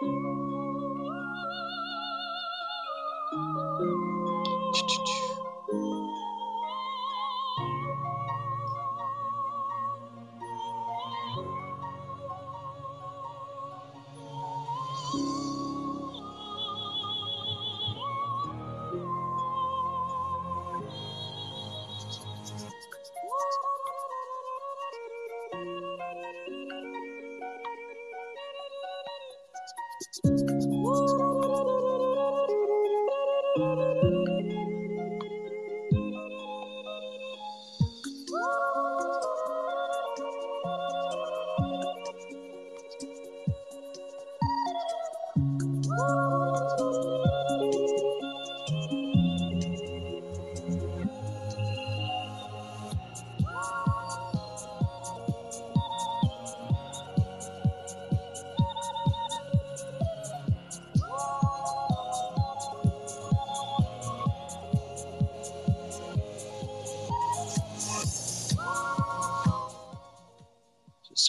Just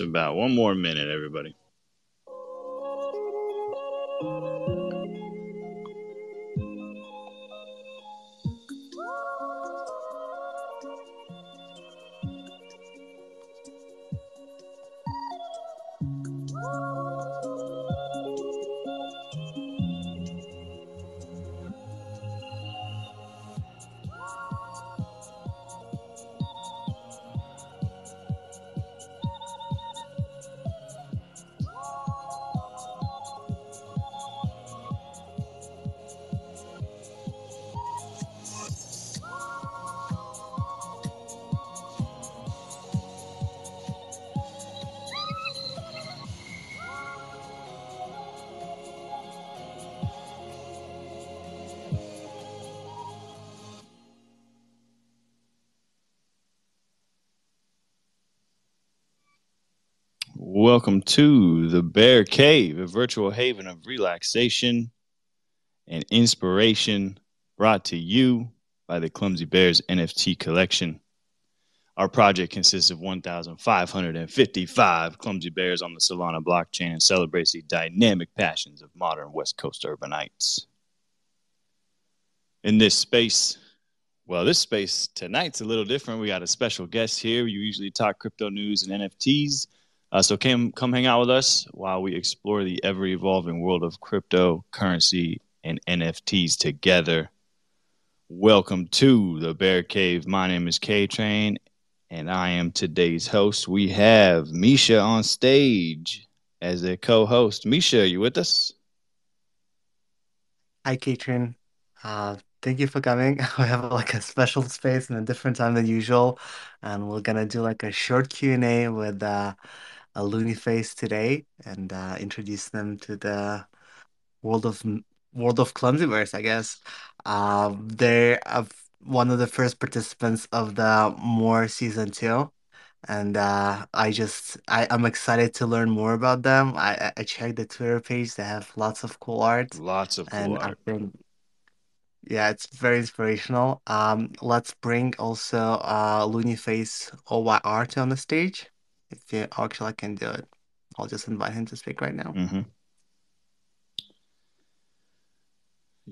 about one more minute, everybody. Welcome to the Bear Cave, a virtual haven of relaxation and inspiration brought to you by the Clumsy Bears NFT collection. Our project consists of 1,555 Clumsy Bears on the Solana blockchain and celebrates the dynamic passions of modern West Coast urbanites. In this space, well, this space tonight's a little different. We got a special guest here. You usually talk crypto news and NFTs. Uh, so come come hang out with us while we explore the ever evolving world of cryptocurrency and NFTs together. Welcome to the Bear Cave. My name is K Train, and I am today's host. We have Misha on stage as a co-host. Misha, you with us? Hi, K Train. Uh, thank you for coming. We have like a special space and a different time than usual, and we're gonna do like a short Q and A with uh, a loony face today and uh, introduce them to the world of world of clumsyverse i guess. Uh, they're uh, one of the first participants of the more season two. And uh, i just I, i'm excited to learn more about them. I i checked the twitter page. They have lots of cool art. Lots of cool and i art. think yeah it's very inspirational. Um let's bring also uh loony face oyrt on the stage if you actually I can do it I'll just invite him to speak right now. hmm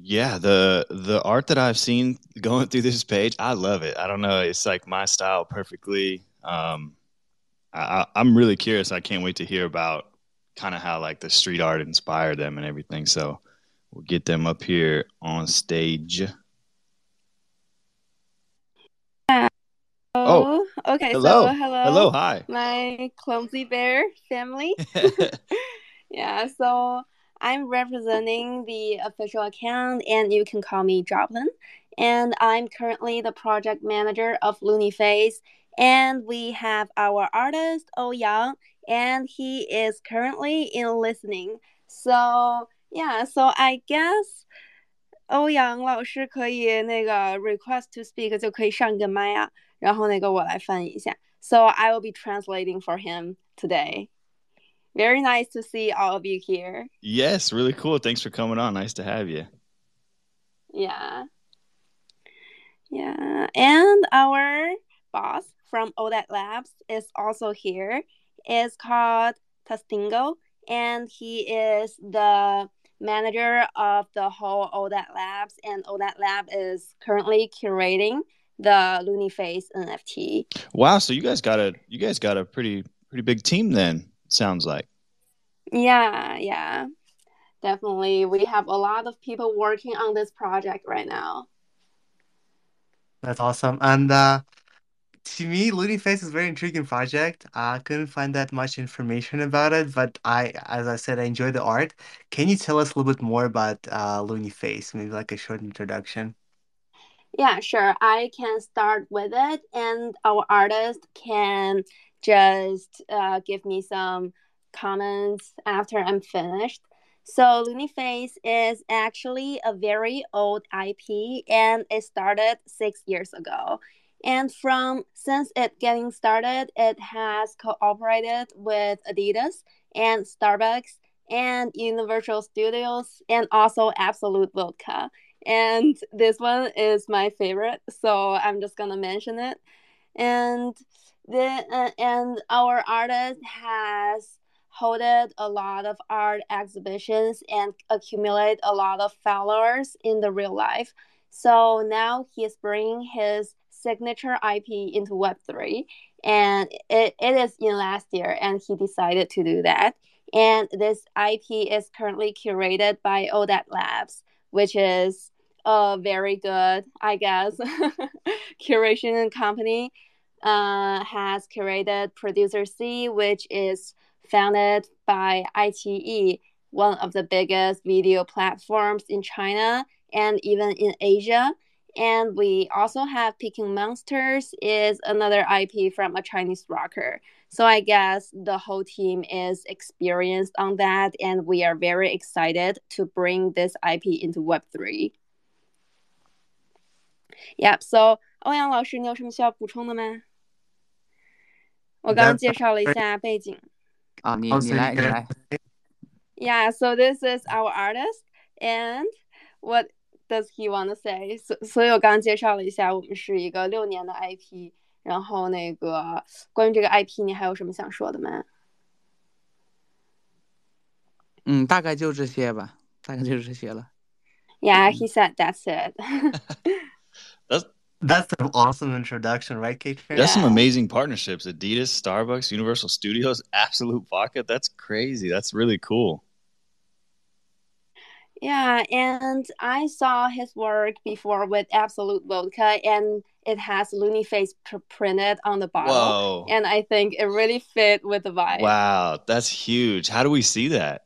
Yeah, the the art that I've seen going through this page, I love it. I don't know, it's like my style perfectly. Um, I- I'm really curious. I can't wait to hear about kind of how like the street art inspired them and everything. So we'll get them up here on stage. Oh, Oh, okay. So, hello. Hello, hello, hi. my clumsy bear family. Yeah, so I'm representing the official account, and you can call me Joplin. And I'm currently the project manager of Looney Face. And we have our artist, Oh Yang, and he is currently in listening. So, yeah, so I guess 欧阳老师可以那个 request to speak 就可以上个麦啊， 然后那个我来翻译一下。So I will be translating for him today. Very nice to see all of you here. Yes, really cool. Thanks for coming on. Nice to have you. Yeah. Yeah. And our boss from ODAT Labs is also here. It's called Tastingo. and he is the manager of the whole ODAT Labs, and ODAT Lab is currently curating the Loonyface NFT. Wow, so you guys got a you guys got a pretty pretty big team then. Sounds like. Yeah, yeah, definitely. We have a lot of people working on this project right now. That's awesome. And uh, to me, Loonyface is a very intriguing project. I couldn't find that much information about it, but I, as I said, I enjoy the art. Can you tell us a little bit more about uh, Loonyface? Maybe like a short introduction. Yeah, sure. I can start with it, and our artist can just uh, give me some comments after I'm finished. So Loonyface is actually a very old IP and it started six years ago. And from since it getting started, it has cooperated with Adidas and Starbucks and Universal Studios and also Absolut Vodka. And this one is my favorite, so I'm just gonna mention it. And the uh, and our artist has hosted a lot of art exhibitions and accumulate a lot of followers in the real life. So now he's bringing his signature IP into Web3, and it, it is in last year, and he decided to do that. And this IP is currently curated by ODAT Labs, which is a very good, I guess, curation company. Uh, has curated Producer C, which is founded by ITE, one of the biggest video platforms in China and even in Asia. And we also have Peking Monsters is another IP from a Chinese rocker. So I guess the whole team is experienced on that, and we are very excited to bring this IP into Web3. Yep. So 欧阳老师，你有什么需要补充的吗？我刚刚介绍了一下背景。啊，你你来你来。Yeah, so this is our artist, and what does he want to say? 所所以我刚刚介绍了一下，我们是一个六年的 IP。 然后那个关于这个 IP，你还有什么想说的吗？嗯，大概就这些吧，大概就这些了。Yeah, he said that's it. that's that's an awesome introduction, right, Kate? That's yeah. some amazing partnerships: Adidas, Starbucks, Universal Studios, Absolut Vodka. That's crazy. That's really cool. Yeah, and I saw his work before with Absolut Vodka, and it has Loonyface pr- printed on the bottle. Whoa. And I think it really fit with the vibe. Wow, that's huge. How do we see that?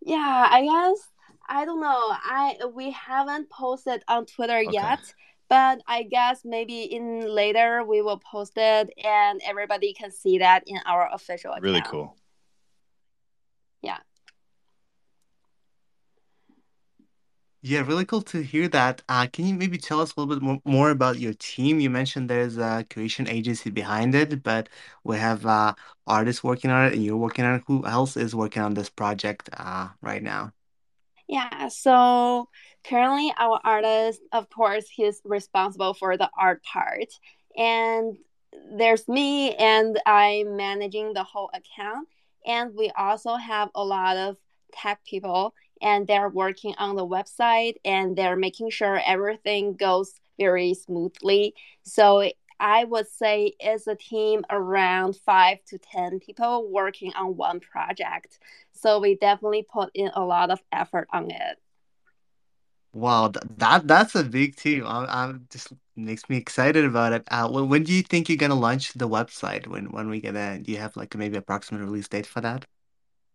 Yeah, I guess I don't know. I we haven't posted on Twitter okay. yet, but I guess maybe in later we will post it and everybody can see that in our official account. Really cool. Yeah. Yeah, really cool to hear that. Uh, can you maybe tell us a little bit more, about your team? You mentioned there's a creation agency behind it, but we have uh, artists working on it, and you're working on it. Who else is working on this project uh, right now? Yeah, so currently our artist, of course, he's responsible for the art part, and there's me, and I'm managing the whole account, and we also have a lot of tech people and they're working on the website and they're making sure everything goes very smoothly. So I would say it's a team around five to 10 people working on one project. So we definitely put in a lot of effort on it. Wow, that that's a big team. I'm, I'm just makes me excited about it. Uh, when, when do you think you're gonna launch the website? When when we gonna? Do you have like maybe approximate release date for that?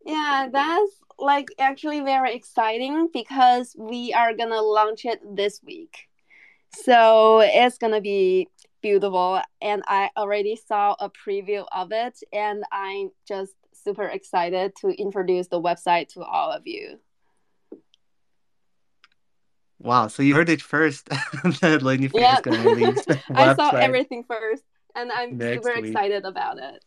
Yeah, that's like actually very exciting because we are gonna launch it this week. So it's gonna be beautiful and I already saw a preview of it and I'm just super excited to introduce the website to all of you. Wow, so you heard it first that yeah. is gonna release. I saw everything first and I'm Next super week. excited about it.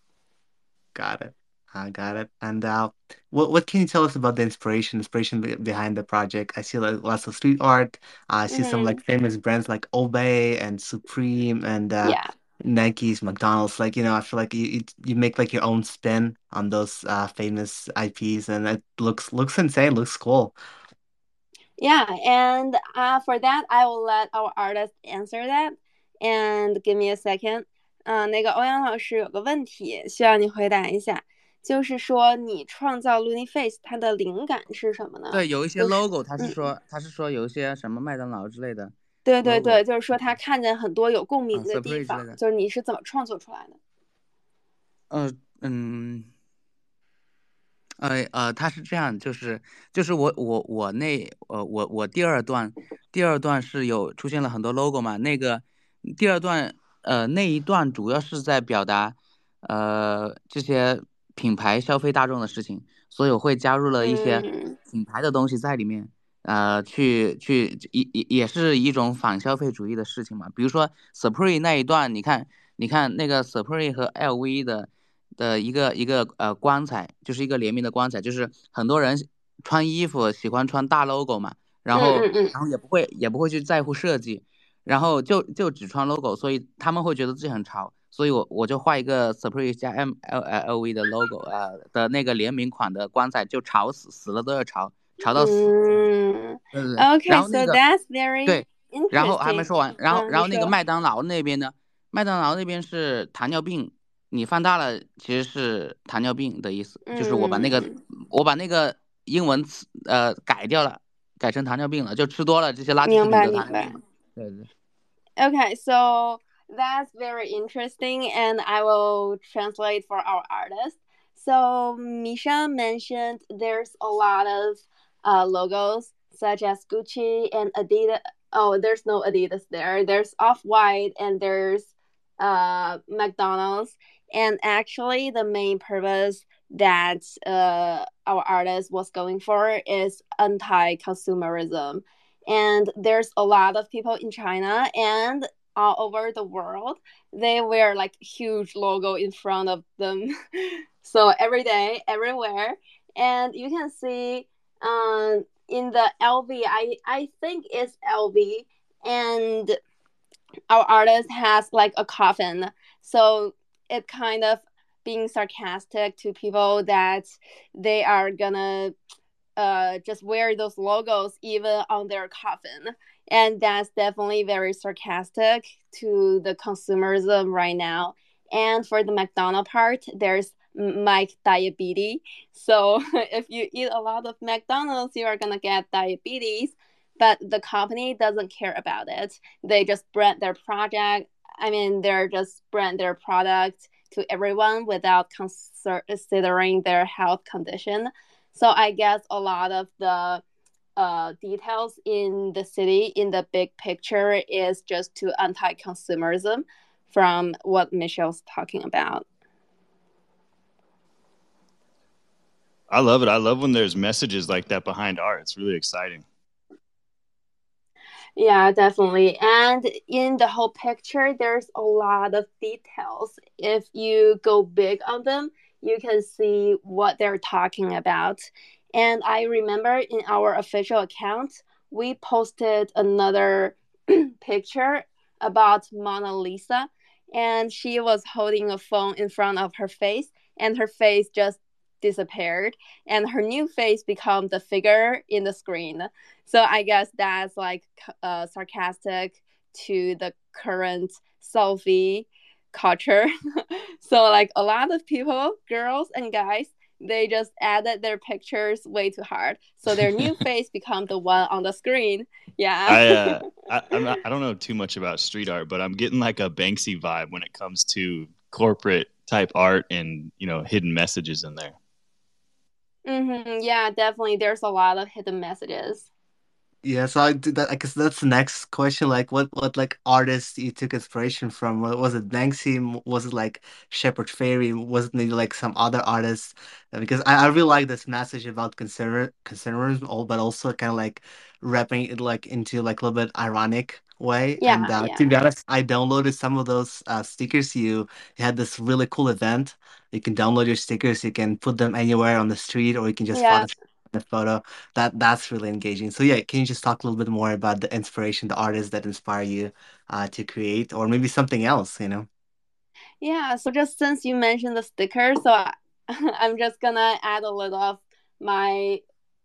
Got it. I got it. And uh, what what can you tell us about the inspiration, inspiration behind the project? I see like lots of street art. I see some like Mm-hmm. famous brands like Obey and Supreme, and uh, Yeah. Nike's, McDonald's. Like, you know, I feel like you you, you make like your own spin on those uh, famous IPs, and it looks looks insane. Looks cool. Yeah, and uh, for that, I will let our artist answer that. And give me a second. 嗯、呃，那个欧阳老师有个问题需要你回答一下， 就是说你创造 Looney Face 它的灵感是什么呢？对，有一些 logo，他是嗯说他是说有一些什么麦当劳之类的对对对，就是说他看见很多有共鸣嗯的地方，的，就是你是怎么创作出来的？呃嗯。呃呃，他是这样，就是就是我我我那呃我我第二段第二段是有出现了很多 logo 嘛，那个第二段呃那一段主要是在表达呃这些品牌消费大众的事情，所以我会加入了一些嗯品牌的东西在里面，呃去去也也也是一种反消费主义的事情嘛，比如说 Supreme 那一段，你看你看那个 Supreme 和 LV 的。的一个一个呃光彩，就是一个联名的光彩，就是很多人穿衣服喜欢穿大 logo 嘛，然后嗯嗯嗯然后也不会也不会去在乎设计，然后就就只穿 logo，所以他们会觉得自己很潮，所以我我就画一个 Supreme 加 M L L V 的 logo，啊的那个联名款的棺材就潮死，死了都要潮，潮到死。嗯对对对，，Okay, 然后 so that's very 对，然后还没.说完，然后嗯，然后那个，麦当劳那边呢，麦当劳那边是糖尿病，你放大了其实是糖尿病的意思，就是我把那个嗯我把那个英文词呃改掉了，改成糖尿病了，就吃多了这些垃圾食明白品得糖明白。尿病了。对对。Okay, so that's very interesting, and I will translate for our artist. So Misha mentioned there's a lot of uh, logos such as Gucci and Adidas. Oh, there's no Adidas there. There's Off White and there's uh, McDonald's. And actually, the main purpose that uh, our artist was going for is anti-consumerism and there's a lot of people in China and all over the world. They wear like huge logo in front of them, so every day, everywhere, and you can see um, in the LV. I I think it's LV, and our artist has like a coffin, so it kind of being sarcastic to people that they are gonna uh, just wear those logos even on their coffin. And that's definitely very sarcastic to the consumerism right now. And for the McDonald part, there's Mike diabetes. So if you eat a lot of McDonald's, you are gonna get diabetes. But the company doesn't care about it. They just brand their project. I mean, they're just brand their product to everyone without considering their health condition. So I guess a lot of the uh, details in the city in the big picture is just to anti-consumerism from what Michelle's talking about. I love it. I love when there's messages like that behind art. It's really exciting. Yeah, definitely. And in the whole picture, there's a lot of details. If you go big on them, you can see what they're talking about. And I remember in our official account, we posted another picture about Mona Lisa, and she was holding a phone in front of her face, and her face just disappeared, and her new face became the figure in the screen. So I guess that's like uh, sarcastic to the current selfie culture. so like a lot of people, girls and guys, they just added their pictures way too hard. So their new face become the one on the screen. Yeah. I uh, I not, I don't know too much about street art, but I'm getting like a Banksy vibe when it comes to corporate type art and you know hidden messages in there. hmm Yeah, definitely. There's a lot of hidden messages. Yeah, so I did that. I guess that's the next question. Like, what, what, like, artists you took inspiration from? Wa- Was it Banksy? M- Was it like Shepard Fairey? Was it maybe like some other artists? Uh, Because I, I really like this message about consumer consumerism, all, but also kind of like wrapping it like into like a little bit ironic way. Yeah, And uh, yeah. to be honest, I downloaded some of those uh, stickers. You, you had this really cool event. You can download your stickers. You can put them anywhere on the street, or you can just Yeah. Photoshop the photo that that's really engaging. So yeah can you just talk a little bit more about the inspiration the artists that inspire you uh, to create or maybe something else you know? Yeah, so just since you mentioned the sticker, so I, I'm just gonna add a little of my,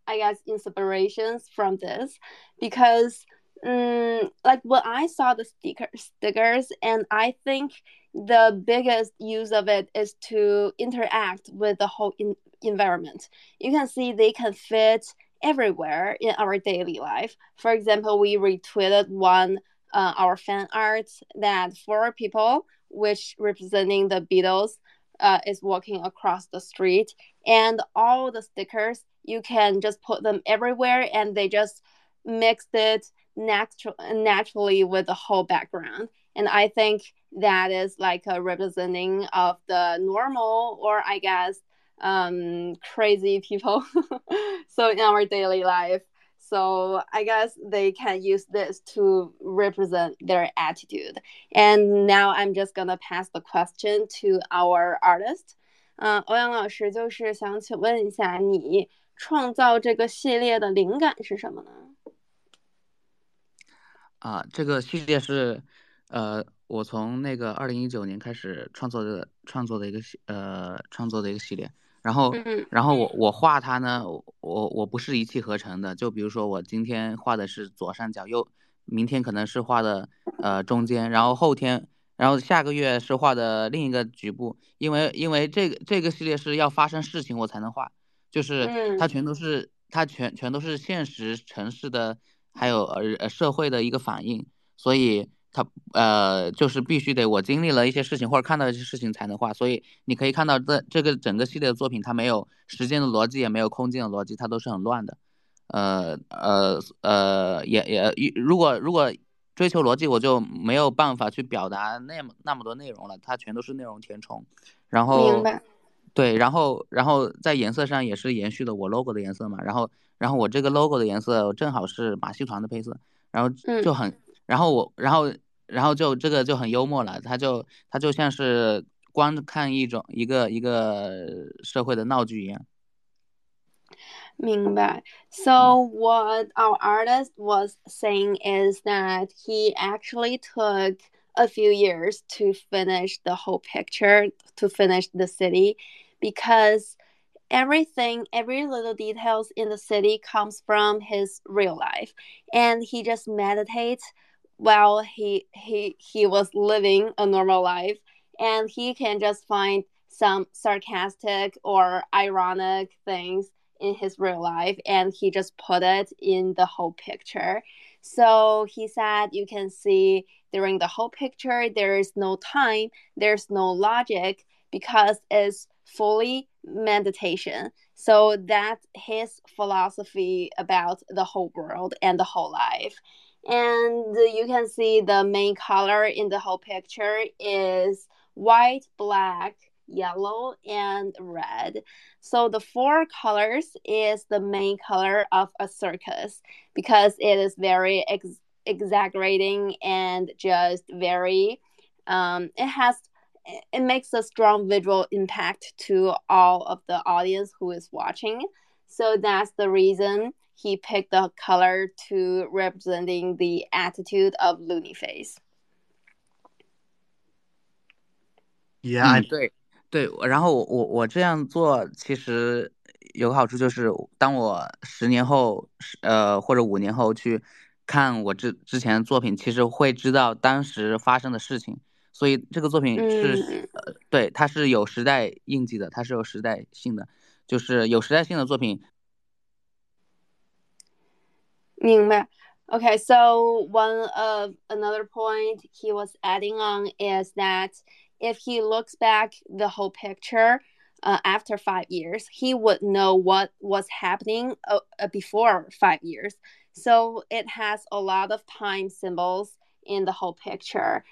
I guess, inspirations from this because, um, like when I saw the sticker stickers, and I think the biggest use of it is to interact with the whole in- environment. You can see they can fit everywhere in our daily life. For example, we retweeted one uh, our fan art that four people, which representing the Beatles, uh, is walking across the street, and all the stickers you can just put them everywhere, and they just mixed it natural naturally with the whole background. And I think that is like a representing of the normal, or I guess um, crazy people. so in our daily life. So I guess they can use this to represent their attitude. And now I'm just gonna pass the question to our artist. 嗯、呃，欧阳老师就是想请问一下，你创造这个系列的灵感是什么呢？啊，这个系列是，呃，我从那个二零一九年开始创作的创作的一个系呃创作的一个系列。 然后，然后我我画它呢，我我不是一气呵成的。就比如说，我今天画的是左上角，右明天可能是画的呃中间，然后后天，然后下个月是画的另一个局部。因为因为这个这个系列是要发生事情我才能画，就是它全都是它全全都是现实城市的，还有呃社会的一个反应，所以。它呃，就是必须得我经历了一些事情或者看到一些事情才能画，所以你可以看到这这个整个系列的作品，它没有时间的逻辑，也没有空间的逻辑，它都是很乱的。呃呃呃，也也如果如果追求逻辑，我就没有办法去表达那么那么多内容了，它全都是内容填充。然后对，然后然后在颜色上也是延续的我 logo 的颜色嘛，然后然后我这个 logo 的颜色正好是马戏团的配色，然后就很，然后我然后。然后就这个就很幽默了，它就它就像是观看一种一个一个社会的闹剧一样。明白。So what our artist was saying is that he actually took a few years to finish the whole picture, to finish the city, because everything, every little details in the city comes from his real life, and he just meditates while he he he was living a normal life and he can just find some sarcastic or ironic things in his real life and he just put it in the whole picture. So he said you can see during the whole picture there is no time there's no logic because it's fully meditation. So that's his philosophy about the whole world and the whole life and you can see the main color in the whole picture is white, black, yellow, and red. So the four colors is the main color of a circus because it is very ex- exaggerating and just very um, it has it makes a strong visual impact to all of the audience who is watching. So that's the reason he picked the color to representing the attitude of Looney Face. Yeah，、嗯、对对，然后我我我这样做其实有个好处就是，当我十年后呃或者五年后去看我之之前的作品，其实会知道当时发生的事情，所以这个作品是、嗯、呃对它是有时代印记的，它是有时代性的，就是有时代性的作品。 明白。Okay, so one of another point he was adding on is that if he looks back the whole picture uh, after five years, he would know what was happening uh, before five years. So it has a lot of time symbols in the whole picture.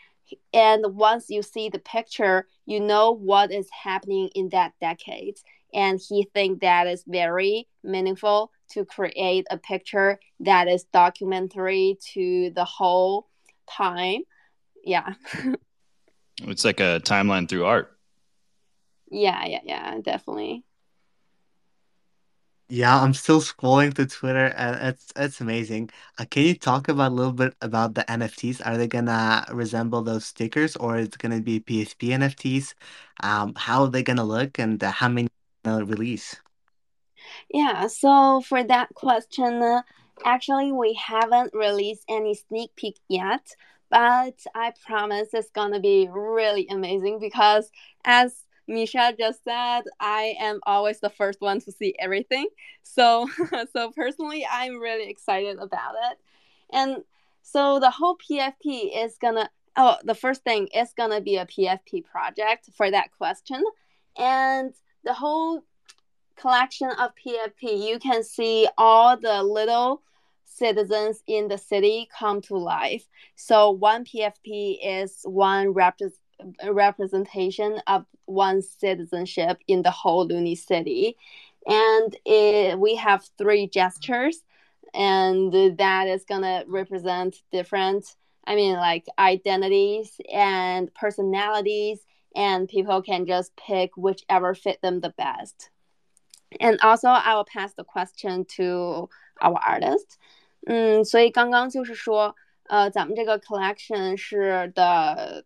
And once you see the picture, you know what is happening in that decade. And he think that is very meaningful to create a picture that is documentary to the whole time. Yeah. it's like a timeline through art. Yeah, yeah, yeah, definitely. Yeah, I'm still scrolling through Twitter and it's it's amazing. Uh, can you talk about a little bit about the NFTs? Are they gonna resemble those stickers or is it gonna be PFP NFTs? Um, how are they gonna look and uh, how many gonna release? Yeah, so for that question, uh, actually we haven't released any sneak peek yet, but I promise it's gonna be really amazing because as Misha just said, I am always the first one to see everything. So, so personally, I'm really excited about it. And so the whole PFP is gonna. Oh, the first thing is gonna be a PFP project for that question, and the whole collection of PFP, you can see all the little citizens in the city come to life. So one PFP is one representative representation of one citizenship in the whole Looney city. And it, we have three gestures, and that is going to represent different, I mean, like identities and personalities, and people can just pick whichever fit them the best. And also, I will pass the question to our artist. 嗯，所以刚刚就是说，呃，咱们这个 collection 是的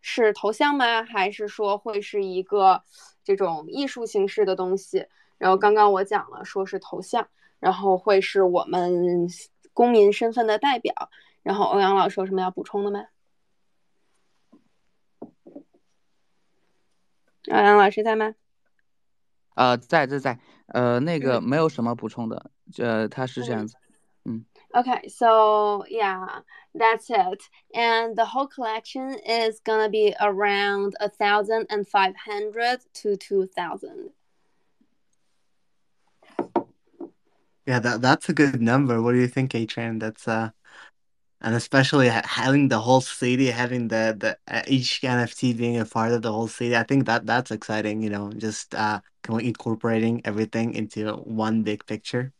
是头像吗？还是说会是一个这种艺术形式的东西？然后刚刚我讲了，说是头像，然后会是我们公民身份的代表。然后欧阳老师有什么要补充的吗？欧阳老师在吗？呃，在在在，呃，那个没有什么补充的，呃，他是这样子，嗯。Okay, so yeah, that's it. And the whole collection is gonna be around a thousand and five hundred to two thousand. Yeah, that that's a good number. What do you think, A-Train? That's uh, and especially having the whole city, having the the uh, each NFT being a part of the whole city. I think that that's exciting. You know, just uh, kind of incorporating everything into one big picture.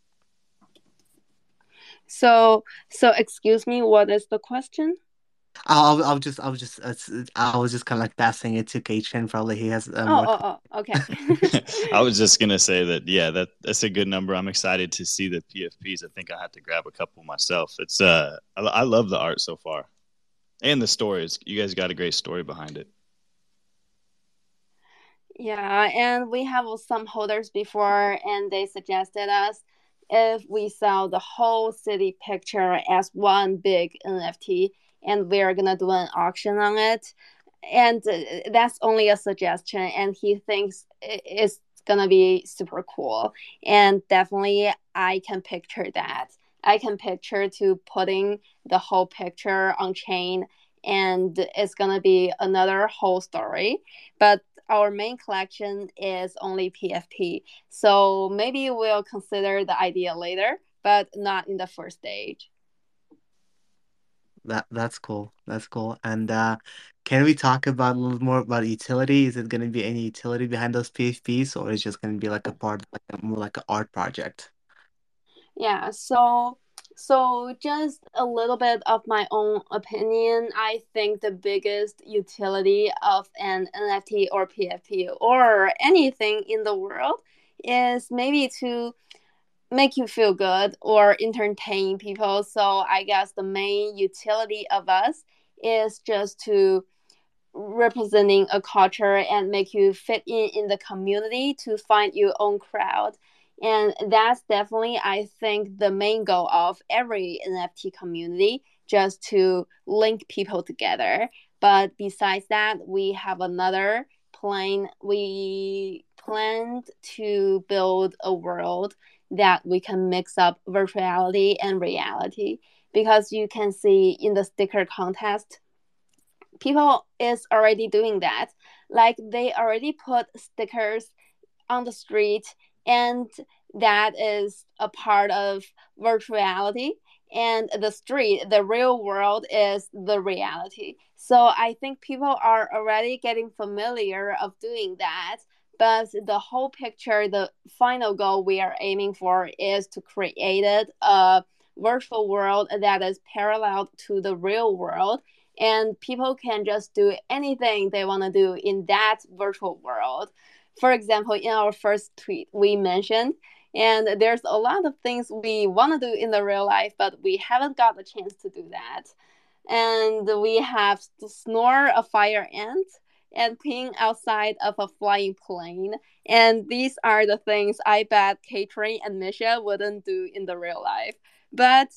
So, so excuse me, what is the question? I'll, I'll just, I'll just, I was just kind of like passing it to Keichin. Probably he has. Um, oh, oh, oh, okay. I was just gonna say that, yeah, that that's a good number. I'm excited to see the PFPs. I think I have to grab a couple myself. It's, uh, I, I love the art so far, and the stories. You guys got a great story behind it. Yeah, and we have some holders before, and they suggested us if we sell the whole city picture as one big NFT and we're gonna do an auction on it. And uh, that's only a suggestion, and he thinks it's gonna be super cool. And definitely, I can picture that. I can picture to putting the whole picture on chain, and it's gonna be another whole story. But our main collection is only PFP. So maybe we'll consider the idea later, but not in the first stage. That that's cool. That's cool. And uh, can we talk about a little more about utility? Is it going to be any utility behind those PFPs, or is it just going to be like a part, like a, more like an art project? Yeah. So so, just a little bit of my own opinion. I think the biggest utility of an NFT or PFP or anything in the world is maybe to make you feel good or entertain people. So, I guess the main utility of us is just to representing a culture and make you fit in in the community to find your own crowd and that's definitely, I think, the main goal of every NFT community, just to link people together. But besides that, we have another plan. We planned to build a world that we can mix up virtuality and reality. Because you can see in the sticker contest people is already doing that. Like they already put stickers on the street and that is a part of virtuality. And the street the real world is the reality. So i think people are already getting familiar of doing that but the whole picture the final goal we are aiming for is to create a uh, virtual world that is parallel to the real world and people can just do anything they want to do in that virtual world for example, in our first tweet, we mentioned And there's a lot of things we want to do in the real life, but we haven't got the chance to do that. And we have to snore a fire ant and peeing outside of a flying plane. And these are the things I bet K Train and Misha wouldn't do in the real life. But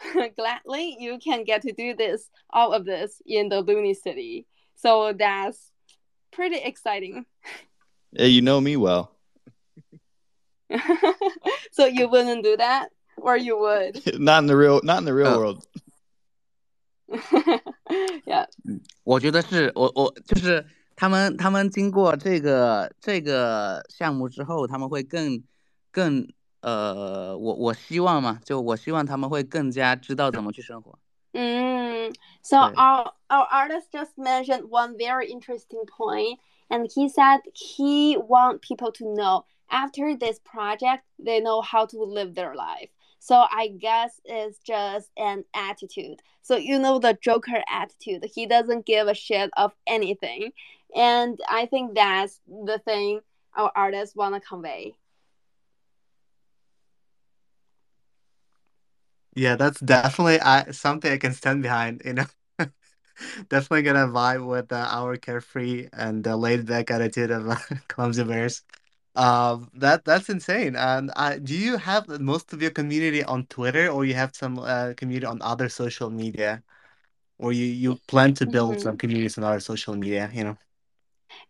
gladly, you can get to do this, all of this in the Looney City. So that's pretty exciting. Hey, you know me well. so you wouldn't do that, or you would? Not in the real, not in the real uh. world. yeah，我觉得是我我就是 mm. 他们他们经过这个这个项目之后，他们会更更呃，我我希望嘛，就我希望他们会更加知道怎么去生活。 Mm. So Right. our our artist just mentioned one very interesting point, and he said he want people to know after this project they know how to live their life. So I guess it's just an attitude. So you know the Joker attitude. He doesn't give a shit of anything, and I think that's the thing our artists want to convey. Yeah, that's definitely uh, something I can stand behind, you know. Definitely gonna vibe with uh, our carefree and uh, laid back attitude of uh, Clumsy Bears. Um, that that's insane. And uh, do you have most of your community on Twitter, or you have some uh, community on other social media, or you you plan to build Mhm. some communities on other social media, you know?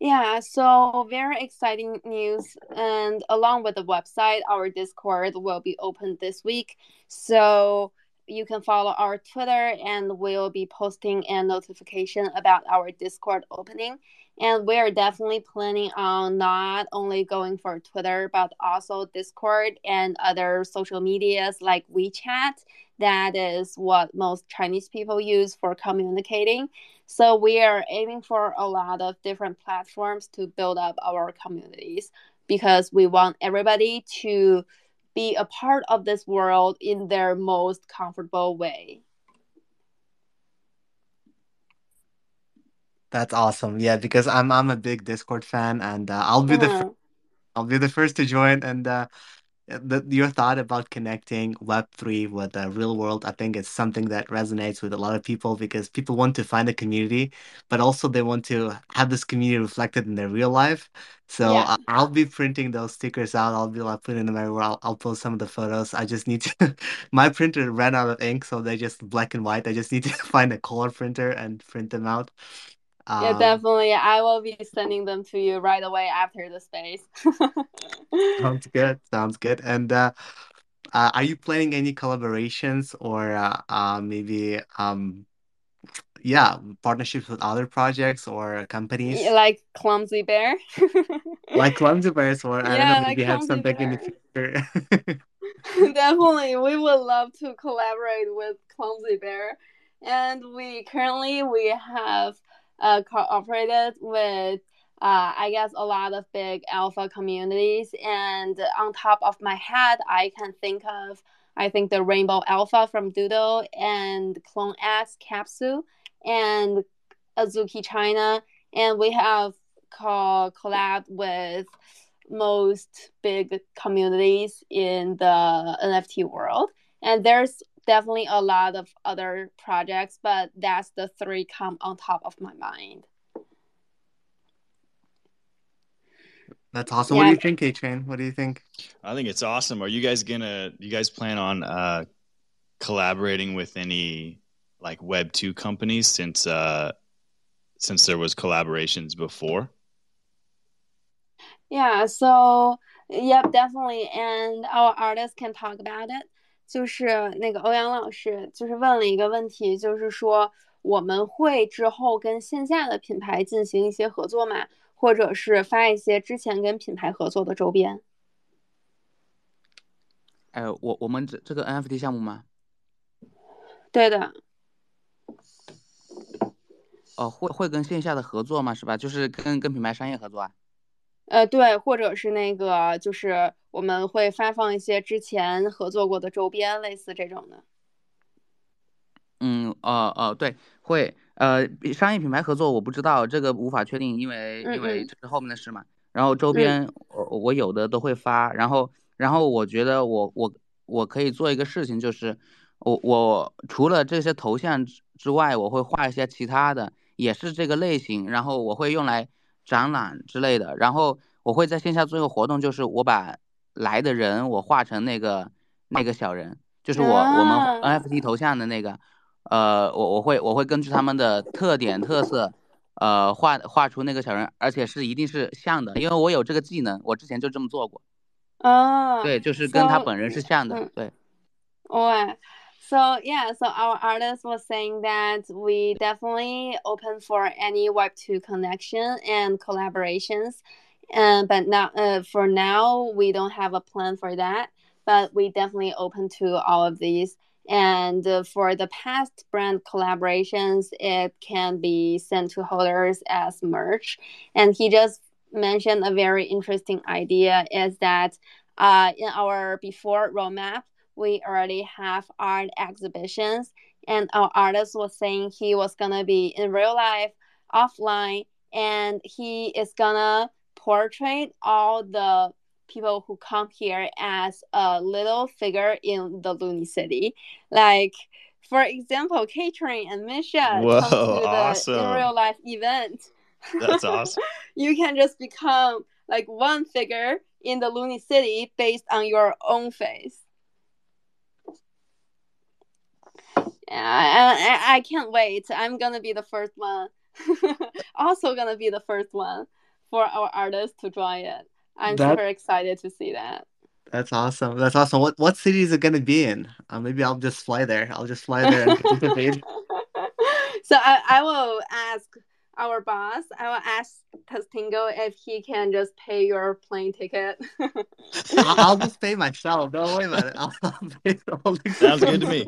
Yeah, so very exciting news. And along with the website, our Discord will be open this week. So you can follow our Twitter and we'll be posting a notification about our Discord opening. And we're definitely planning on not only going for Twitter, but also Discord and other social medias like WeChat. That is what most Chinese people use for communicating. So we are aiming for a lot of different platforms to build up our communities because we want everybody to be a part of this world in their most comfortable way. That's awesome. Yeah, because I'm I'm a big Discord fan, and uh, I'll be the fir-. I'll be the first to join. And uh, the, your thought about connecting Web3 with the real world, I think it's something that resonates with a lot of people because people want to find a community, but also they want to have this community reflected in their real life. So Yeah. I- I'll be printing those stickers out. I'll be like putting them everywhere. I'll, I'll post some of the photos. I just need to. My printer ran out of ink, so they're just black and white. I just need to find a color printer and print them out. Yeah, Um, definitely. I will be sending them to you right away after the space. Sounds good. Sounds good. And uh, uh, are you planning any collaborations or uh, uh, maybe um yeah, partnerships with other projects or companies Yeah, like Clumsy Bear. like Clumsy Bears or I don't Yeah, know, like maybe have Clumsy something in the future. Definitely, we would love to collaborate with Clumsy Bear, and we currently we have uh, cooperated with uh, I guess a lot of big alpha communities, and on top of my head, I can think of I think the Rainbow Alpha from Doodle and Clone X Capsule and Azuki China, and we have co- collab with most big communities in the NFT world. And there's definitely a lot of other projects, but that's the three come on top of my mind. That's awesome. What do you think, A-Train? What do you think? I think it's awesome. Are you guys gonna? You guys plan on uh, collaborating with any like Web two companies since uh, since there was collaborations before? Yeah, so yep, definitely, and our artists can talk about it. 就是那个欧阳老师就是问了一个问题，就是说我们会之后跟线下的品牌进行一些合作吗？或者是发一些之前跟品牌合作的周边？呃，我我们这这个 NFT 项目吗？对的，哦，会会跟线下的合作吗？是吧？就是跟跟品牌商业合作啊？呃，对，或者是那个，就是我们会发放一些之前合作过的周边，类似这种的。嗯，哦哦，对，会，呃，商业品牌合作我不知道，这个无法确定，因为嗯因为嗯这是后面的事嘛。然后周边我我有的都会发，然后然后我觉得我我我可以做一个事情，就是我我除了这些头像之之外，我会画一些其他的，也是这个类型，然后我会用来展览之类的。然后我会在线下做一个活动，就是我把来的人我画成那个那个小人，就是我我们 NFT 头像的那个，呃，我我会我会根据他们的特点特色。呃，画画出那个小人，而且是一定是像的，因为我有这个技能，我之前就这么做过。哦，对，就是跟他本人是像的，对。Oh, so yeah, so our artist was saying that we definitely open for any Web2 connection and collaborations. And but now, uh, for now, we don't have a plan for that. But we definitely open to all of these. And uh, for the past brand collaborations, it can be sent to holders as merch. And he just mentioned a very interesting idea is that uh, in our before roadmap, we already have art exhibitions. And our artist was saying he was to be in real life, offline, and he is going to portray all the people who come here as a little figure in the Looney City. Like, for example, K Train and Misha Whoa, come to the awesome. real life event. That's awesome. you can just become like one figure in the Looney City based on your own face. Yeah, I, I, I can't wait. I'm gonna be the first one. also gonna be the first one for our artists to join it. I'm That- super excited to see that. That's awesome. That's awesome. What what city is it gonna be in? Uh, maybe I'll just fly there. I'll just fly there and participate. so I, I will ask our boss, I will ask Testingo if he can just pay your plane ticket. I'll, I'll just pay myself. Don't worry about it. I'll, I'll pay the whole Sounds good to me.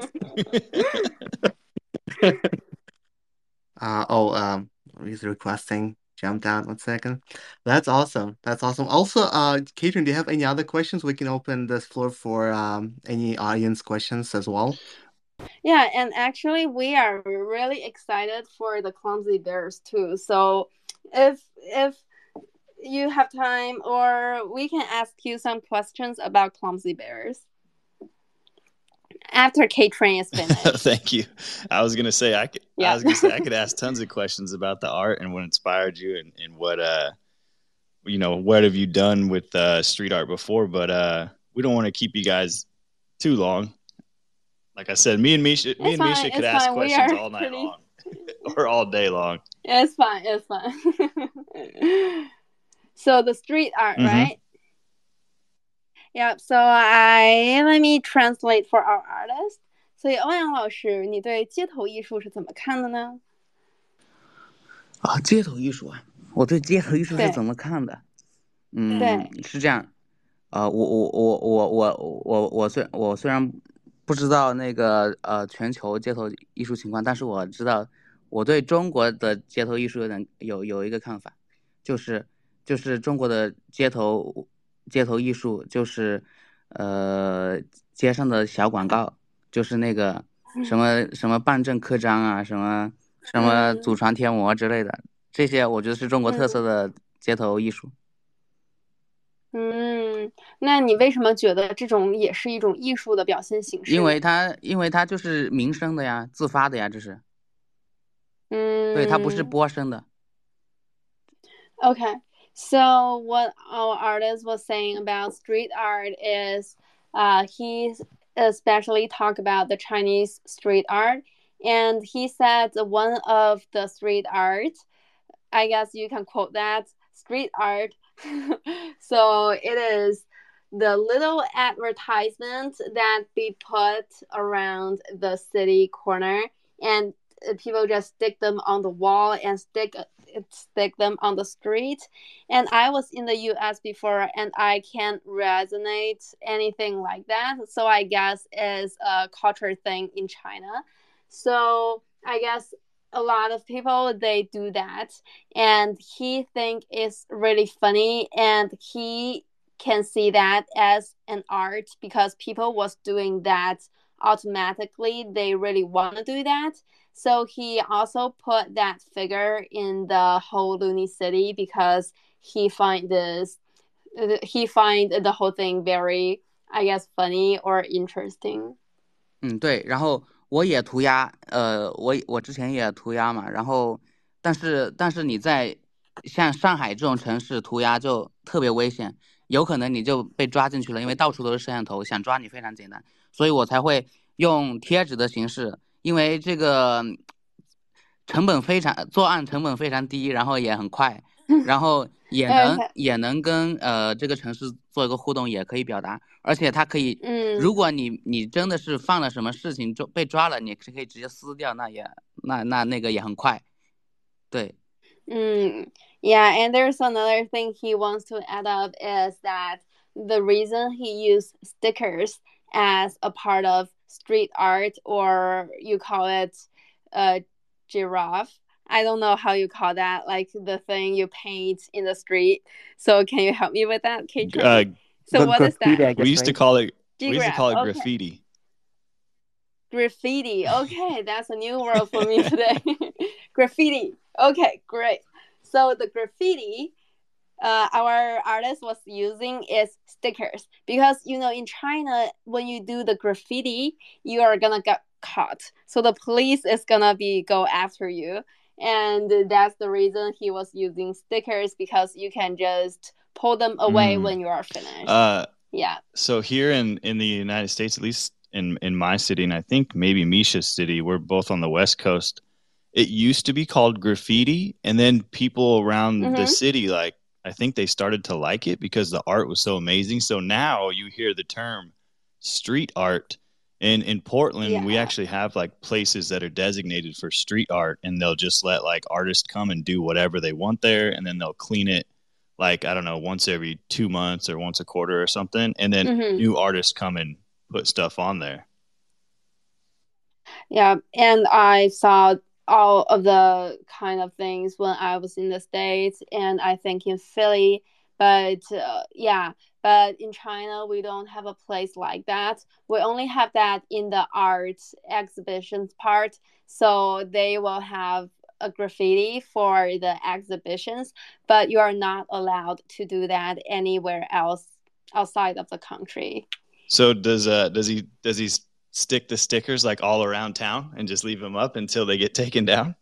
Uh, oh, um, he's requesting jumped out. One second. That's awesome. That's awesome. Also, uh, Catherine, do you have any other questions? We can open this floor for um any audience questions as well. Yeah, and actually, we are really excited for the clumsy bears too. So, if if you have time, or we can ask you some questions about clumsy bears after K Train is finished. Thank you. I was gonna say I could. Yeah. I was gonna say I could ask tons of questions about the art and what inspired you and, and what uh, you know, what have you done with uh, street art before? But uh, we don't want to keep you guys too long. Like I said, me and Misha, me It's and fine, Misha could ask fine. Questions all night pretty- long or all day long. it's fine. It's fine. so the street art, Mhm. right? Yep. So I let me translate for our artist. 所以欧阳老师，你对街头艺术是怎么看的呢？啊，街头艺术啊，我对街头艺术是对怎么看的？嗯，对是这样，呃，我我我我我我我虽我虽然不知道那个呃全球街头艺术情况，但是我知道我对中国的街头艺术有点有有一个看法，就是就是中国的街头 街头艺术就是呃街上的小广告，就是那个什么什么办证刻章啊，什么什么嗯祖传贴膜之类的，这些我觉得是中国特色的街头艺术。嗯，那你为什么觉得这种也是一种艺术的表现形式？因为它因为它就是民生的呀，自发的呀，这是，嗯，对，它不是播生的。Okay, so what our artist was saying about street art is uh, he especially talked about the Chinese street art, and he said one of the street art, I guess you can quote that street art. so it is the little advertisement that be put around the city corner, and uh, people just stick them on the wall and stick stick them on the street. And I was in the US before and I can't resonate anything like that. So I guess it's a culture thing in China. So I guess a lot of people they do that and he think it's really funny and he can see that as an art because people was doing that automatically they really want to do that so he also put that figure in the whole Looney City because he find this he find the whole thing very I guess funny or interesting. 嗯，对，然后我也涂鸦，呃，我我之前也涂鸦嘛，然后但是但是你在像上海这种城市涂鸦就特别危险，有可能你就被抓进去了，因为到处都是摄像头，想抓你非常简单，所以我才会用贴纸的形式， 因为这个成本非常，作案成本非常低，然后也很快，然后也能也能跟呃这个城市做一个互动，也可以表达，而且它可以，嗯，如果你你真的是犯了什么事情，就被抓了，你是可以直接撕掉，那也那那那个也很快，对。Mm, yeah, and there's another thing he wants to add up is that the reason he used stickers as a part of street art, or you call it a giraffe. I don't know how you call that, like the thing you paint in the street. So can you help me with that, KJ? Uh, so what is that? Guess, we used right? to call it. Giraffe. We used to call it okay. graffiti. Graffiti. Okay, that's a new word for me today. graffiti. Okay, great. So the graffiti uh, our artist was using is stickers. Because you know in China when you do the graffiti you are gonna get caught. So the police is gonna be go after you. And that's the reason he was using stickers because you can just pull them away mm. when you are finished. Uh, yeah. so here in in the United States at least in in my city and I think maybe Misha's city we're both on the west coast it used to be called graffiti and then people around mm-hmm. the city like i think they started to like it because the art was so amazing so now you hear the term street art and in portland yeah. we actually have like places that are designated for street art and they'll just let like artists come and do whatever they want there and then they'll clean it like i don't know once every two months or once a quarter or something and then mm-hmm. new artists come and put stuff on there yeah and i saw all of the kind of things when I was in the States and I think in Philly. But uh, yeah, but in China, we don't have a place like that. We only have that in the art exhibitions part. So they will have a graffiti for the exhibitions, but you are not allowed to do that anywhere else outside of the country. So does uh does he does he stick the stickers like all around town and just leave them up until they get taken down?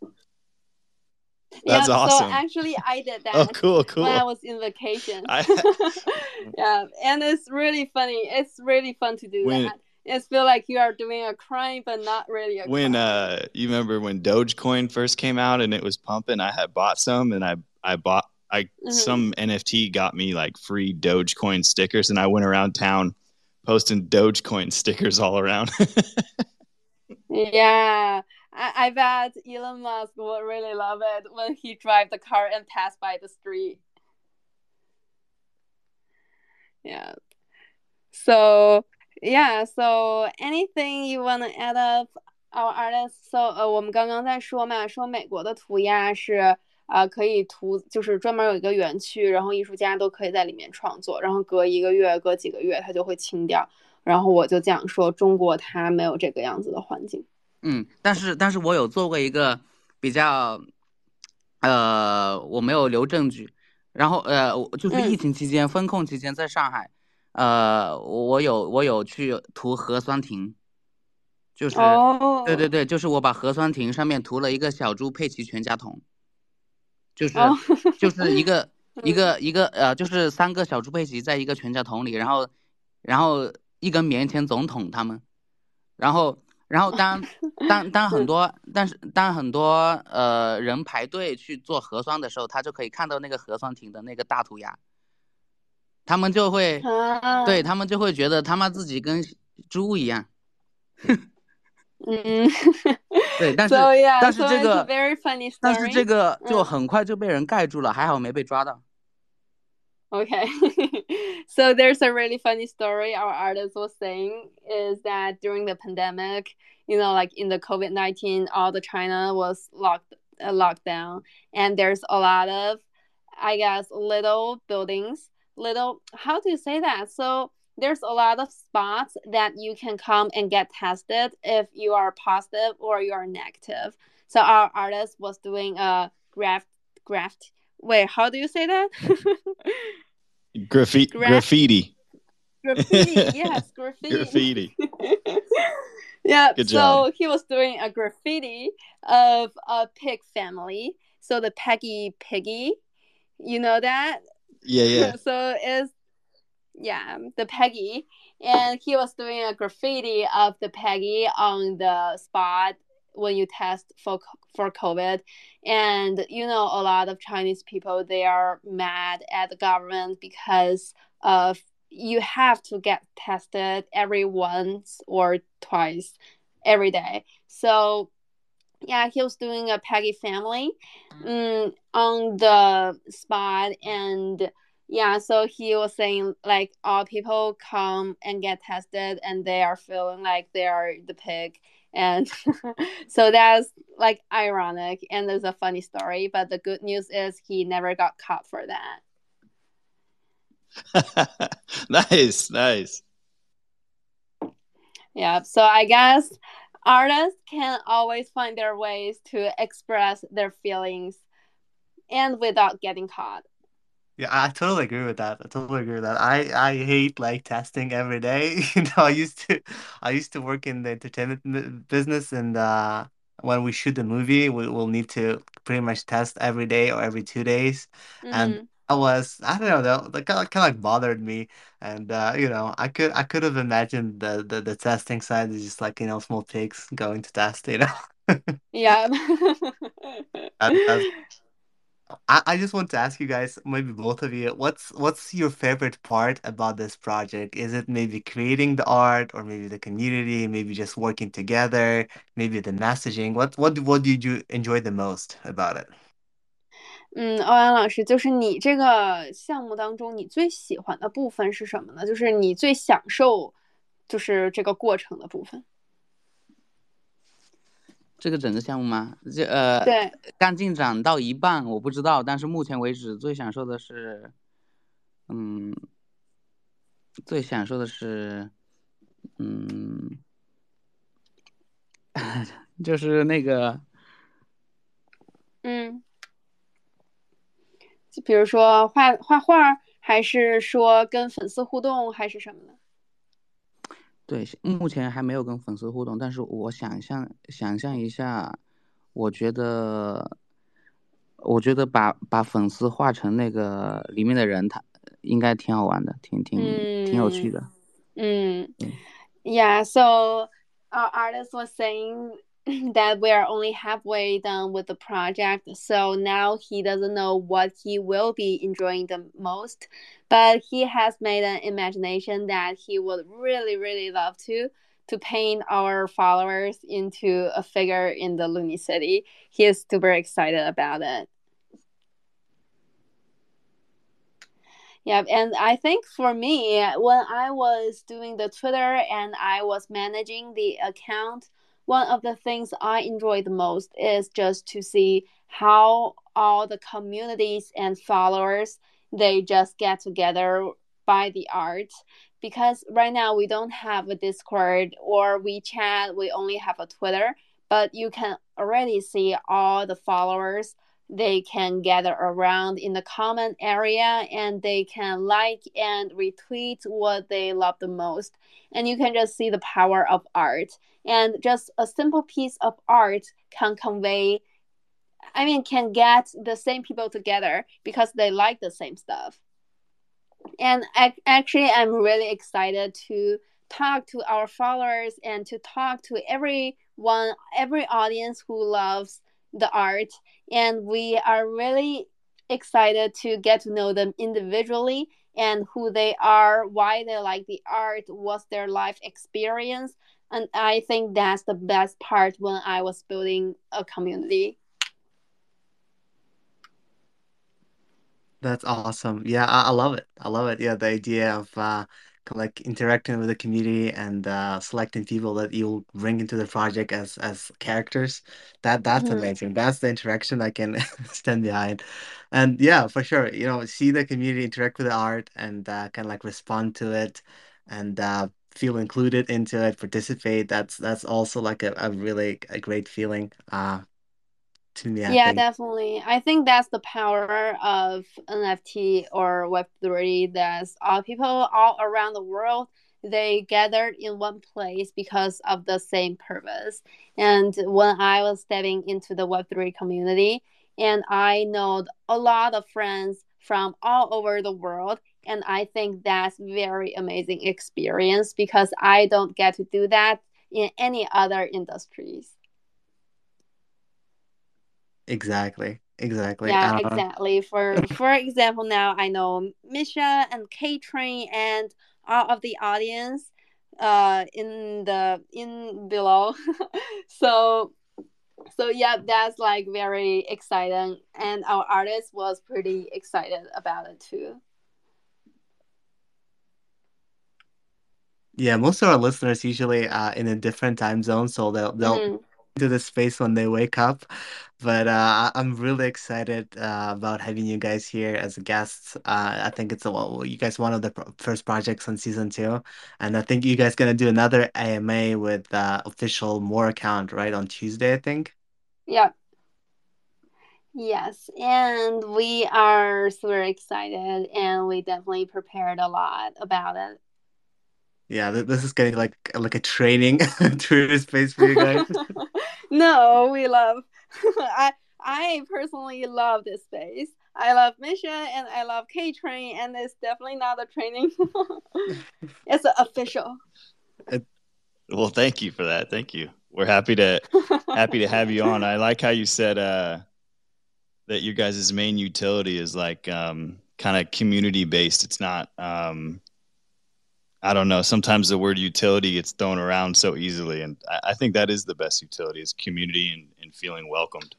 That's yeah, awesome. So actually, I did that. oh, cool, cool. When I was in vacation. I... yeah, and it's really funny. It's really fun to do when, that. It feel like you are doing a crime, but not really a when, crime. uh, you remember when Dogecoin first came out and it was pumping, I had bought some and I, I bought, I, mm-hmm. some NFT got me like free Dogecoin stickers and I went around town posting Dogecoin stickers all around. yeah, I, I bet Elon Musk would really love it when he drive the car and pass by the street. Yeah. So yeah, so anything you want to add up our artists? So 呃，我们刚刚在说嘛，说美国的涂鸦是 啊，可以涂，就是专门有一个园区，然后艺术家都可以在里面创作，然后隔一个月、隔几个月，它就会清掉。然后我就讲说，中国它没有这个样子的环境。嗯，但是但是我有做过一个比较，呃，我没有留证据。然后呃，就是疫情期间、封控期间，在上海，呃，我有我有去涂核酸亭，就是对对对，就是我把核酸亭上面涂了一个小猪佩奇全家桶。就是就是一个 一个一个呃，就是三个小猪佩奇在一个全家桶里，然后然后一根棉签总统他们，然后然后当 当当很多但是当很多呃人排队去做核酸的时候，他就可以看到那个核酸亭的那个大涂鸦，他们就会对他们就会觉得他妈自己跟猪一样。嗯，对，但是 so, yeah, 但是 so 这个 very funny story. 但是这个就很快就被人盖住了，还好没被抓到。Okay, so there's a really funny story our artist was saying is that during the pandemic, you know, like in the COVID nineteen, all the China was locked uh, locked down, and there's a lot of, I guess, little buildings, little. How do you say that? So there's a lot of spots that you can come and get tested if you are positive or you are negative. So our artist was doing a graft graft. Wait, how do you say that? Graffi- Gra- graffiti. graffiti. Yes, graffiti. Graffiti. yeah. Good so job. he was doing a graffiti of a pig family. So the Peggy Piggy, you know that? Yeah, yeah. so it's yeah, the Peggy. And he was doing a graffiti of the Peggy on the spot when you test for for COVID. And you know a lot of Chinese people they are mad at the government because of you have to get tested every once or twice every day. So yeah, he was doing a Peggy family um, on the spot and yeah, so he was saying like all people come and get tested and they are feeling like they are the pig. And so that's like ironic and there's a funny story but the good news is he never got caught for that. Nice, nice. yeah so i guess artists can always find their ways to express their feelings and without getting caught Yeah, I totally agree with that. I totally agree with that. I I hate like testing every day. You know, I used to I used to work in the entertainment m- business, and uh, when we shoot a movie, we will need to pretty much test every day or every two days. And Mhm. I was I don't know though, that kind of kind of like bothered me. And uh, you know, I could I could have imagined the the, the testing side is just like you know small pigs going to test. You know, yeah that, that's I, I just want to ask you guys, maybe both of you, what's what's your favorite part about this project? Is it maybe creating the art or maybe the community, maybe just working together, maybe the messaging? What what what did you enjoy the most about it? 嗯，欧阳老师，就是你这个项目当中，你最喜欢的部分是什么呢？就是你最享受，就是这个过程的部分。 这个整个项目吗？这呃，对，刚进展到一半，我不知道，但是目前为止最享受的是，嗯，最享受的是，嗯，就是那个，嗯，就比如说画画画，还是说跟粉丝互动，还是什么呢？对，目前还没有跟粉丝互动，但是我想象想象一下，我觉得，我觉得把把粉丝画成那个里面的人，他应该挺好玩的，挺挺挺有趣嗯的。嗯嗯，Yeah. So our artist was saying that we are only halfway done with the project. So now he doesn't know what he will be enjoying the most, but he has made an imagination that he would really, really love to to paint our followers into a figure in the Looney City. He is super excited about it. Yeah, and I think for me, when I was doing the Twitter and I was managing the account, one of the things I enjoy the most is just to see how all the communities and followers they just get together by the art. Because right now we don't have a discord or WeChat, we only have a Twitter, but you can already see all the followers. They can gather around in the comment area and they can like and retweet what they love the most. And you can just see the power of art. And just a simple piece of art can convey i mean can get the same people together because they like the same stuff. And ac- actually i'm really excited to talk to our followers and to talk to everyone every audience who loves the art. And we are really excited to get to know them individually and who they are why they like the art what's their life experience. And i think that's the best part when i was building a community That's awesome. Yeah, I, I love it. I love it. Yeah, the idea of uh, like interacting with the community and uh, selecting people that you'll bring into the project as as characters. That that's Mhm. amazing. That's the interaction I can stand behind. And yeah, for sure, you know, see the community interact with the art and uh, kind of like respond to it and uh, feel included into it, participate. That's that's also like a, a really a great feeling. Uh, to me. I yeah, think. definitely. I think that's the power of NFT or Web3. That's all people all around the world they gathered in one place because of the same purpose. And when I was stepping into the Web3 community, and I know a lot of friends from all over the world, and I think that's very amazing experience because I don't get to do that in any other industries. Exactly. Exactly. Yeah, Uh, exactly. For for example, now I know Misha and K Train and all of the audience uh in the in below. so so yeah, that's like very exciting and our artist was pretty excited about it too. yeah, most of our listeners usually uh in a different time zone, so they'll they'll Mhm. Into the space when they wake up. But uh, I'm really excited uh, about having you guys here as guests. Uh, I think it's a, well, you guys one of the pro- first projects on season two, and I think you guys gonna do another AMA with uh, official MOOAR account right on Tuesday, I think. Yeah. Yes, and we are super excited and we definitely prepared a lot about it. Yeah, this is getting like like a training tour space for you guys. no, we love. I I personally love this space. I love Misha and I love K Train, and it's definitely not a training. it's official. Well, thank you for that. Thank you. We're happy to happy to have you on. I like how you said uh, that your guys' main utility is like um, kind of community based. It's not. Um, I don't know. Sometimes the word utility gets thrown around so easily, and I, I think that is the best utility: is community and, and feeling welcomed.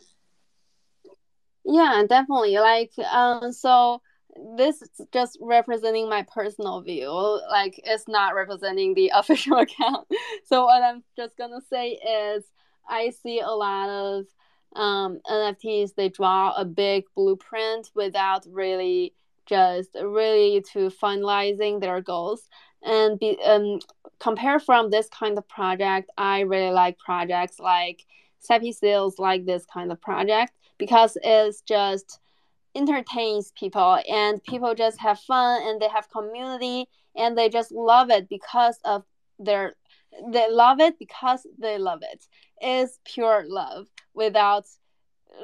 Yeah, definitely. Like, um, so this is just representing my personal view. Like, it's not representing the official account. So what I'm just gonna say is, I see a lot of um, NFTs. They draw a big blueprint without really just really to finalizing their goals. And be um compare from this kind of project, I really like projects like Sappy Seals like this kind of project because it's just entertains people and people just have fun and they have community and they just love it because of their they love it because they love it's pure love without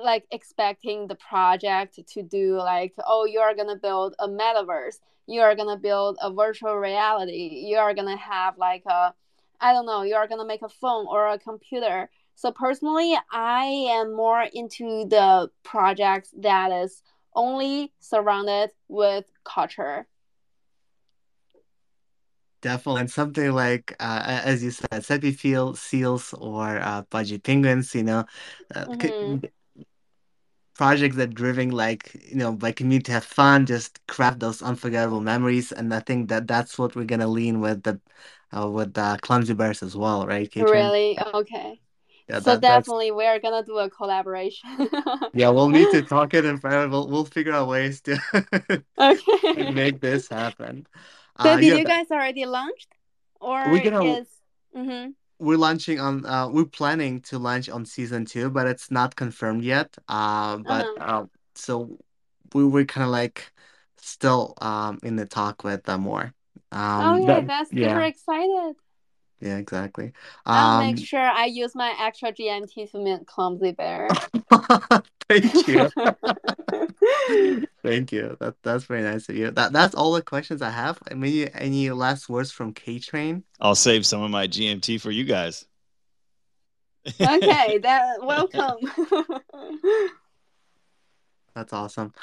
like expecting the project to do like oh you're gonna build a metaverse you're gonna build a virtual reality. You're gonna have like a i don't know you're gonna make a phone or a computer. So personally, I am more into the projects that is only surrounded with culture. Definitely, and something like uh, as you said, Seppi Field Seals or uh, Pudgy Penguins, you know, uh, hmm projects that driven like you know by community to have fun, just craft those unforgettable memories, and I think that that's what we're gonna lean with the uh, with the Clumsy Bears as well, right, K Train? Really? Okay. Yeah, So that that's definitely we're gonna do a collaboration. yeah. We'll need to talk it in private. We'll we'll figure out ways to Okay. make this happen. So Uh, did yeah, you guys already launched? Or we're gonna is mm-hmm. We're launching on uh we're planning to launch on season two, but it's not confirmed yet. Uh, but Uh-huh. uh, so we were kind of like still um in the talk with uh, MOOAR. Um, Okay, that that's super excited. Yeah, exactly. I'll make Um, sure I use my extra GMT to mint Clumsy Bear. thank you. Thank you. That that's very nice of you. That that's all the questions I have. Any any last words from K Train? I'll save some of my GMT for you guys. okay, that welcome. That's awesome.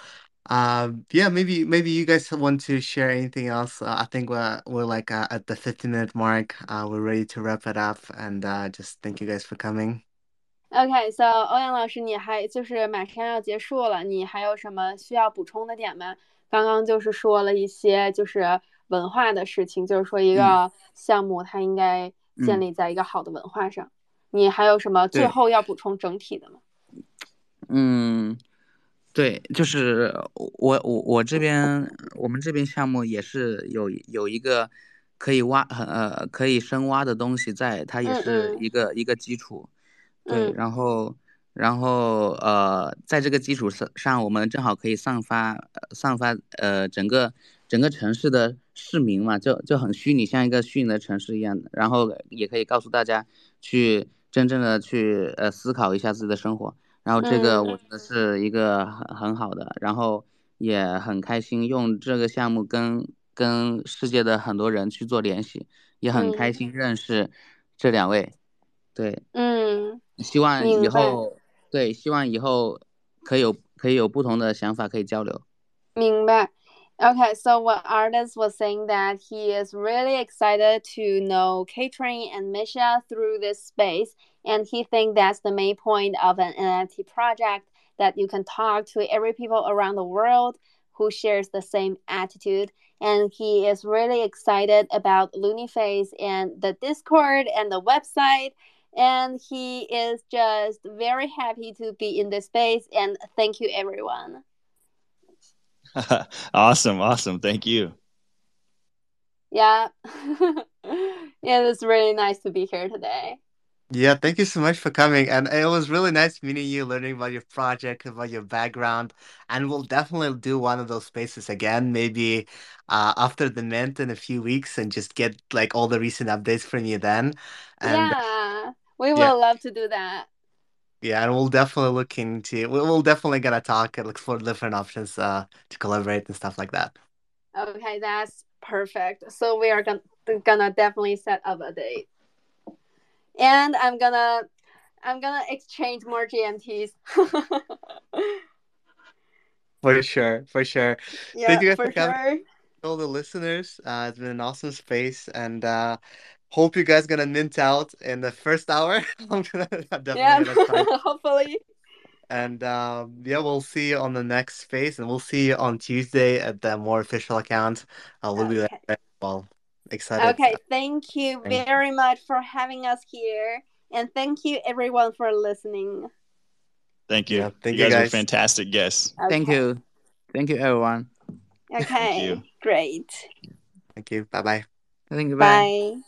Um, yeah, maybe maybe you guys want to share anything else. Uh, I think we're we're like uh, at the 15 minute mark. Uh, we're ready to wrap it up, and uh, just thank you guys for coming. Okay, so 欧阳老师，你还就是马上要结束了，你还有什么需要补充的点吗？刚刚就是说了一些就是文化的事情，就是说一嗯个项目它应该建嗯，立在一个好的文化上。你还有什么最对，后要补充整体的吗？嗯， 对，就是我我我这边我们这边项目也是有有一个可以挖呃可以深挖的东西在，它也嗯是嗯一个一个基础。对，嗯然后然后呃，在这个基础上上，我们正好可以散发散发呃整个整个城市的市民嘛，就就很虚拟，像一个虚拟的城市一样的。然后也可以告诉大家去真正的去呃思考一下自己的生活。然后这个我觉得是一个很很好的，然后也很开心用这个项目跟跟世界的很多人去做联系，也很开心认识这两位。对，嗯，希望以后。对，希望以后可以有可以有不同的想法可以交流。明白。Okay, so what artist was saying that he is really excited to know Katrin and Misha through this space, and he thinks that's the main point of an NFT project that you can talk to every people around the world who shares the same attitude. And he is really excited about Luniface and the Discord and the website. And he is just very happy to be in this space. And thank you everyone. Awesome awesome. Thank you. Yeah. Yeah it's really nice to be here today yeah, thank you so much for coming. And it was really nice meeting you, learning about your project, about your background. And we'll definitely do one of those spaces again, maybe uh, after the mint in a few weeks and just get like all the recent updates from you then. And yeah. We will yeah. love to do that. Yeah, and we'll definitely look into. We'll definitely gonna talk and look for different options uh, to collaborate and stuff like that. Okay, that's perfect. So we are gonna gonna definitely set up a date, and I'm gonna I'm gonna exchange more GMTs. for sure, for sure. Yeah, Thank you guys for, for sure. All the listeners, uh, it's been an awesome space, and uh, hope you guys gonna mint out in the first hour. I'm gonna definitely yeah, gonna hopefully. And um, yeah, we'll see you on the next space, and we'll see you on Tuesday at the MOOAR official account. Uh, we'll okay. be there. Well, excited. Okay, thank you thank very you. much for having us here, and thank you everyone for listening. Thank you. Yeah, thank you, you guys, guys, are fantastic guests. Okay. Thank you. Thank you, everyone. Okay, you. great. Thank you. Bye bye. Thank you. Bye. bye.